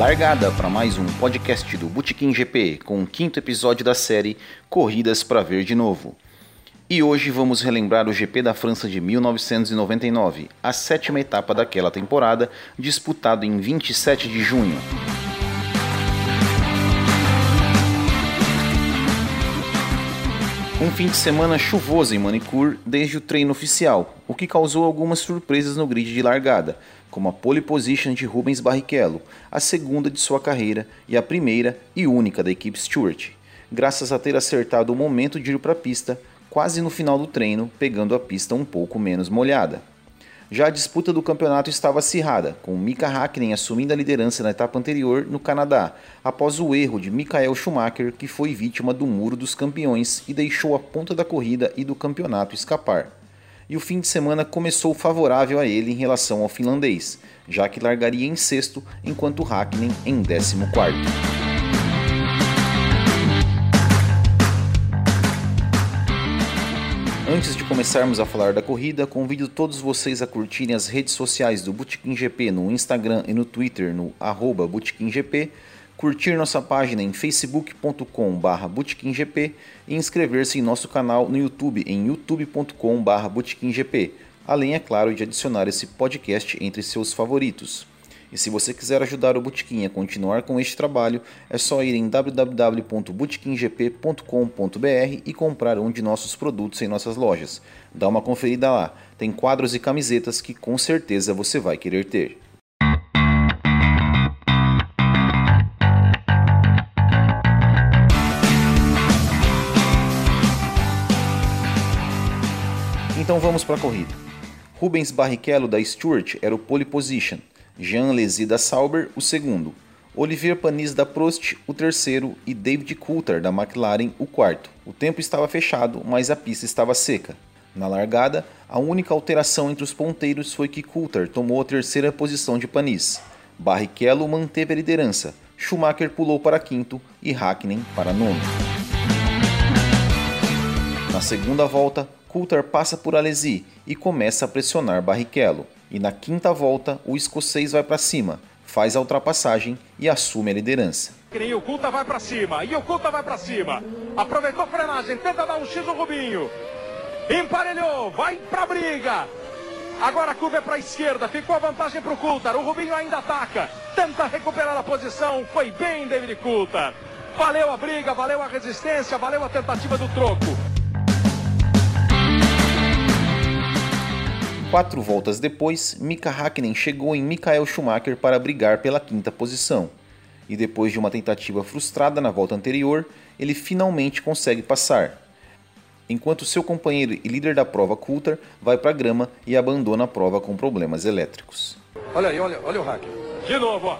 Largada para mais um podcast do Botequim GP, com o quinto episódio da série Corridas para Ver de Novo. E hoje vamos relembrar o GP da França de 1999, a sétima etapa daquela temporada, disputado em 27 de junho. Um fim de semana chuvoso em Manicure desde o treino oficial, o que causou algumas surpresas no grid de largada, como a pole position de Rubens Barrichello, a segunda de sua carreira e a primeira e única da equipe Stewart, graças a ter acertado o momento de ir para a pista quase no final do treino, pegando a pista um pouco menos molhada. Já a disputa do campeonato estava acirrada, com Mika Hakkinen assumindo a liderança na etapa anterior no Canadá, após o erro de Michael Schumacher, que foi vítima do Muro dos Campeões e deixou a ponta da corrida e do campeonato escapar. E o fim de semana começou favorável a ele em relação ao finlandês, já que largaria em sexto, enquanto Hakkinen em décimo quarto. Antes de começarmos a falar da corrida, convido todos vocês a curtirem as redes sociais do Botequim GP no Instagram e no Twitter no arroba GP, curtir nossa página em facebook.com.br botequimgp e inscrever-se em nosso canal no YouTube em youtube.com.br botequimgp, além, é claro, de adicionar esse podcast entre seus favoritos. E se você quiser ajudar o Botequim a continuar com este trabalho, é só ir em www.botequimgp.com.br e comprar um de nossos produtos em nossas lojas. Dá uma conferida lá, tem quadros e camisetas que com certeza você vai querer ter. Então vamos para a corrida. Rubens Barrichello da Stewart era o pole position, Jean Lézy da Sauber, o segundo, Olivier Panis da Prost, o terceiro, e David Coulthard da McLaren, o quarto. O tempo estava fechado, mas a pista estava seca. Na largada, a única alteração entre os ponteiros foi que Coulthard tomou a terceira posição de Panis. Barrichello manteve a liderança, Schumacher pulou para quinto e Hakkinen para nono. Na segunda volta, Coulthard passa por Alesi e começa a pressionar Barrichello e na quinta volta o escocês vai para cima, faz a ultrapassagem e assume a liderança. E o Culta vai para cima, e o Culta vai para cima. Aproveitou a frenagem, tenta dar um X no Rubinho. Emparelhou, vai para briga. Agora a curva é para a esquerda, ficou a vantagem para o Coulthard. O Rubinho ainda ataca, tenta recuperar a posição. Foi bem, David Coulthard. Valeu a briga, valeu a resistência, valeu a tentativa do troco. Quatro voltas depois, Mika Hakkinen chegou em Michael Schumacher para brigar pela quinta posição. E depois de uma tentativa frustrada na volta anterior, ele finalmente consegue passar. Enquanto seu companheiro e líder da prova, Coulter, vai para a grama e abandona a prova com problemas elétricos. Olha aí, olha, olha o Hakkinen. De novo, ó.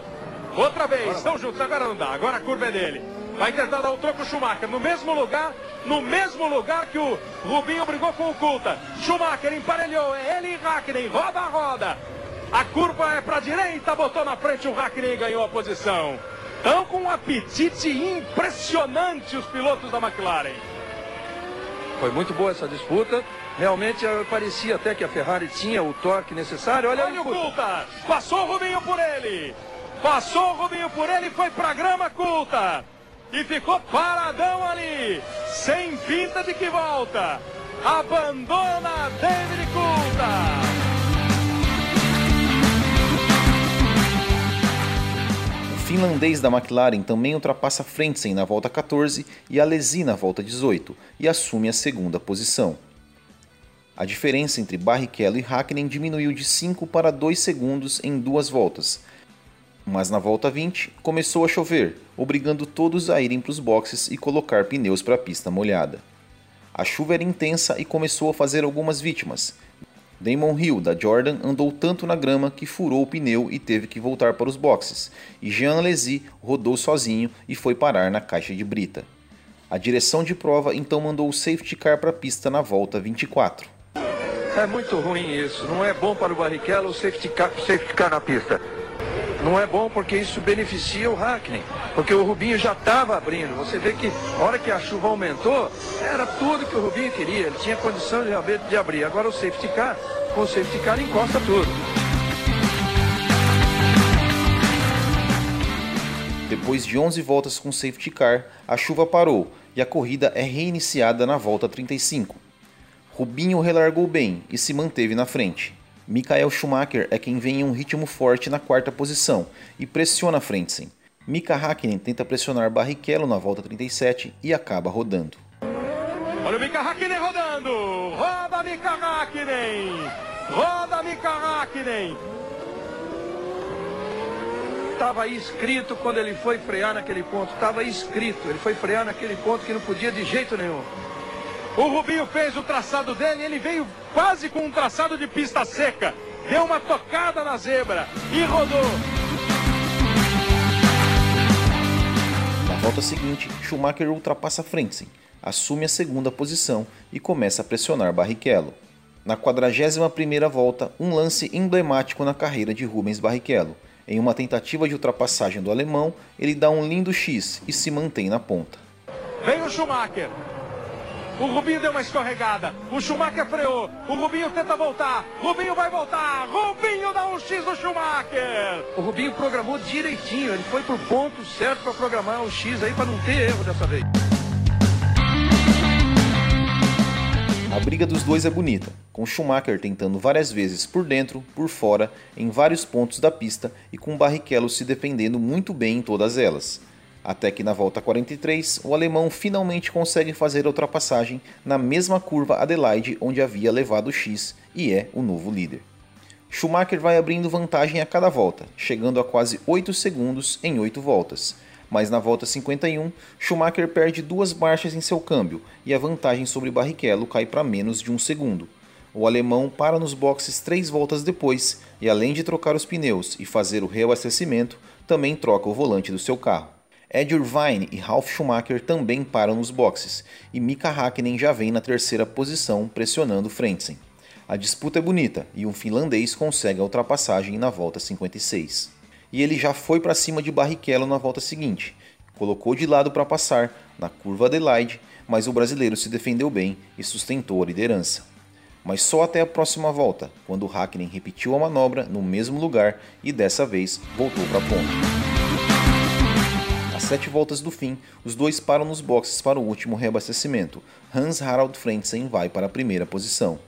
Outra vez, estão juntos, agora não dá, agora a curva é dele. Vai tentar dar o troco Schumacher no mesmo lugar, no mesmo lugar que o Rubinho brigou com o Culta. Schumacher emparelhou, é ele e Hackney, roda a roda. A curva é para a direita, botou na frente o Hackney e ganhou a posição. Estão com um apetite impressionante os pilotos da McLaren. Foi muito boa essa disputa. Realmente parecia até que a Ferrari tinha o torque necessário. Olha, Olha o Culta, passou o Rubinho por ele. Passou o Rubinho por ele, foi para a grama Culta e ficou paradão ali, sem pinta de que volta. Abandona David Coulthard. O finlandês da McLaren também ultrapassa Frentzen na volta 14 e Alesi na volta 18 e assume a segunda posição. A diferença entre Barrichello e Hakkinen diminuiu de 5 para 2 segundos em duas voltas, mas na volta 20 começou a chover, obrigando todos a irem para os boxes e colocar pneus para a pista molhada. A chuva era intensa e começou a fazer algumas vítimas. Damon Hill, da Jordan, andou tanto na grama que furou o pneu e teve que voltar para os boxes, e Jean Lézy rodou sozinho e foi parar na caixa de brita. A direção de prova então mandou o safety car para a pista na volta 24. É muito ruim isso, não é bom para o Barrichello o safety car, safety car na pista não é bom porque isso beneficia o Hackney, porque o Rubinho já estava abrindo. Você vê que a hora que a chuva aumentou, era tudo que o Rubinho queria, ele tinha condição de abrir. Agora o safety car, com o safety car encosta tudo. Depois de 11 voltas com safety car, a chuva parou e a corrida é reiniciada na volta 35. Rubinho relargou bem e se manteve na frente. Michael Schumacher é quem vem em um ritmo forte na quarta posição e pressiona Frentzen. Mika Hakkinen tenta pressionar Barrichello na volta 37 e acaba rodando. Olha o Mika Hakkinen rodando! Roda Mika Hakkinen! Roda Mika Hakkinen! Estava escrito quando ele foi frear naquele ponto, estava escrito, ele foi frear naquele ponto que não podia de jeito nenhum. O Rubinho fez o traçado dele, ele veio quase com um traçado de pista seca. Deu uma tocada na zebra e rodou. Na volta seguinte, Schumacher ultrapassa Frentzen, assume a segunda posição e começa a pressionar Barrichello. Na 41ª volta, um lance emblemático na carreira de Rubens Barrichello. Em uma tentativa de ultrapassagem do alemão, ele dá um lindo X e se mantém na ponta. Vem o Schumacher, o Rubinho deu uma escorregada. O Schumacher freou. O Rubinho tenta voltar. Rubinho vai voltar. Rubinho dá um X no Schumacher. O Rubinho programou direitinho. Ele foi pro ponto certo para programar o X aí para não ter erro dessa vez. A briga dos dois é bonita, com Schumacher tentando várias vezes por dentro, por fora, em vários pontos da pista e com Barrichello se defendendo muito bem em todas elas até que na volta 43 o alemão finalmente consegue fazer a ultrapassagem na mesma curva Adelaide onde havia levado o X e é o novo líder. Schumacher vai abrindo vantagem a cada volta, chegando a quase 8 segundos em 8 voltas. Mas na volta 51, Schumacher perde duas marchas em seu câmbio e a vantagem sobre Barrichello cai para menos de um segundo. O alemão para nos boxes três voltas depois e, além de trocar os pneus e fazer o reabastecimento, também troca o volante do seu carro. Ed Irvine e Ralf Schumacher também param nos boxes, e Mika Hakkinen já vem na terceira posição pressionando Frentzen. A disputa é bonita e um finlandês consegue a ultrapassagem na volta 56. E ele já foi para cima de Barrichello na volta seguinte, colocou de lado para passar na curva Adelaide, mas o brasileiro se defendeu bem e sustentou a liderança. Mas só até a próxima volta, quando Hakkinen repetiu a manobra no mesmo lugar e dessa vez voltou para a ponta sete voltas do fim, os dois param nos boxes para o último reabastecimento. Hans Harald Frentzen vai para a primeira posição.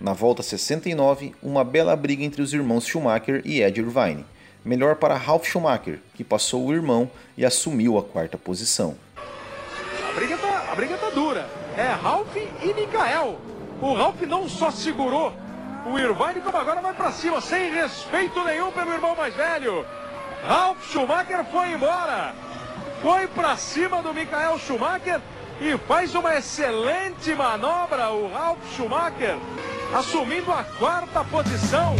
Na volta 69, uma bela briga entre os irmãos Schumacher e Ed Irvine. Melhor para Ralf Schumacher, que passou o irmão e assumiu a quarta posição. A briga tá, a briga tá dura. É Ralf e Mikael. O Ralf não só segurou o Irvine, como agora vai para cima, sem respeito nenhum pelo irmão mais velho. Ralf Schumacher foi embora foi para cima do Michael Schumacher e faz uma excelente manobra o Ralf Schumacher, assumindo a quarta posição.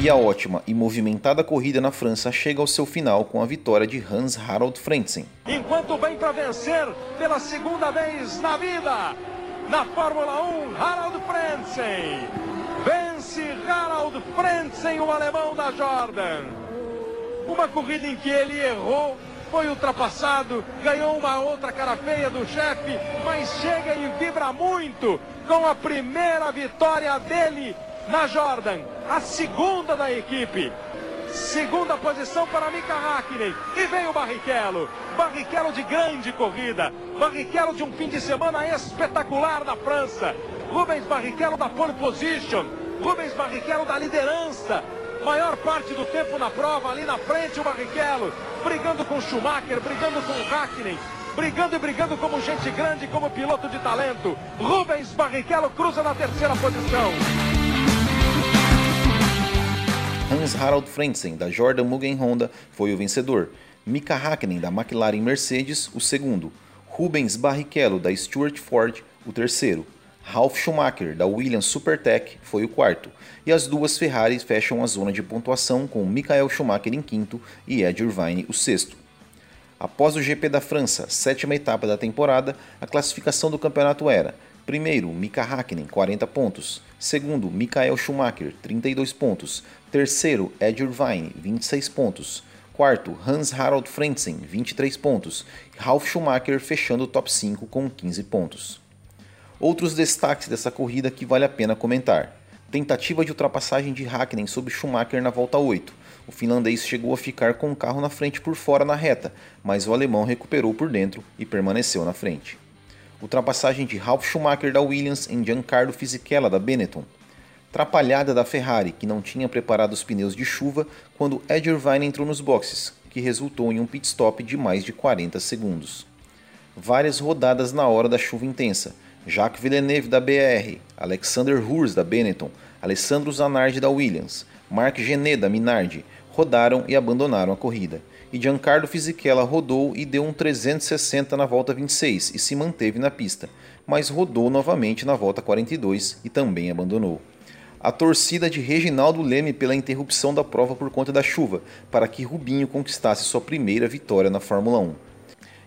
E a ótima e movimentada corrida na França chega ao seu final com a vitória de Hans Harald Frentzen. Enquanto vem para vencer pela segunda vez na vida, na Fórmula 1, Harald Frentzen. Vence Harald Frentzen, o alemão da Jordan. Uma corrida em que ele errou, foi ultrapassado, ganhou uma outra cara feia do chefe, mas chega e vibra muito com a primeira vitória dele na Jordan, a segunda da equipe. Segunda posição para Mika Hakkinen. E vem o Barrichello. Barrichello de grande corrida. Barrichello de um fim de semana espetacular na França. Rubens Barrichello da pole position. Rubens Barrichello da liderança maior parte do tempo na prova, ali na frente o Barrichello, brigando com Schumacher, brigando com Hackney, brigando e brigando como gente grande, como piloto de talento. Rubens Barrichello cruza na terceira posição. Hans Harald Frentzen, da Jordan Mugen Honda, foi o vencedor. Mika Hakkinen, da McLaren Mercedes, o segundo. Rubens Barrichello, da Stuart Ford, o terceiro. Ralf Schumacher, da Williams Supertech, foi o quarto, e as duas Ferraris fecham a zona de pontuação com Michael Schumacher em quinto e Ed Irvine o sexto. Após o GP da França, sétima etapa da temporada, a classificação do campeonato era: primeiro, Mika Hakkinen, 40 pontos, segundo, Michael Schumacher, 32 pontos, terceiro, Ed Irvine, 26 pontos, quarto, Hans Harald Frentzen, 23 pontos, Ralf Schumacher fechando o top 5 com 15 pontos. Outros destaques dessa corrida que vale a pena comentar. Tentativa de ultrapassagem de Hakkinen sobre Schumacher na volta 8. O finlandês chegou a ficar com o carro na frente por fora na reta, mas o alemão recuperou por dentro e permaneceu na frente. Ultrapassagem de Ralf Schumacher da Williams em Giancarlo Fisichella da Benetton. Trapalhada da Ferrari, que não tinha preparado os pneus de chuva quando Ed Irvine entrou nos boxes, que resultou em um pit stop de mais de 40 segundos. Várias rodadas na hora da chuva intensa. Jacques Villeneuve da BR, Alexander Hurs da Benetton, Alessandro Zanardi da Williams, Marc Genet da Minardi rodaram e abandonaram a corrida. E Giancarlo Fisichella rodou e deu um 360 na volta 26 e se manteve na pista, mas rodou novamente na volta 42 e também abandonou a torcida de Reginaldo Leme pela interrupção da prova por conta da chuva, para que Rubinho conquistasse sua primeira vitória na Fórmula 1.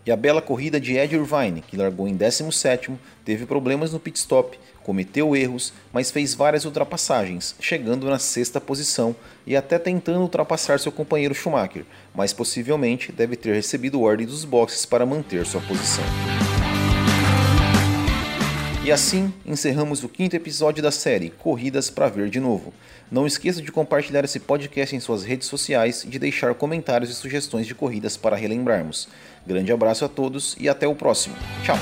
E a bela corrida de Ed Irvine, que largou em 17º, teve problemas no pit stop, cometeu erros, mas fez várias ultrapassagens, chegando na sexta posição e até tentando ultrapassar seu companheiro Schumacher, mas possivelmente deve ter recebido ordem dos boxes para manter sua posição. E assim encerramos o quinto episódio da série Corridas para Ver de Novo. Não esqueça de compartilhar esse podcast em suas redes sociais e de deixar comentários e sugestões de corridas para relembrarmos. Grande abraço a todos e até o próximo. Tchau!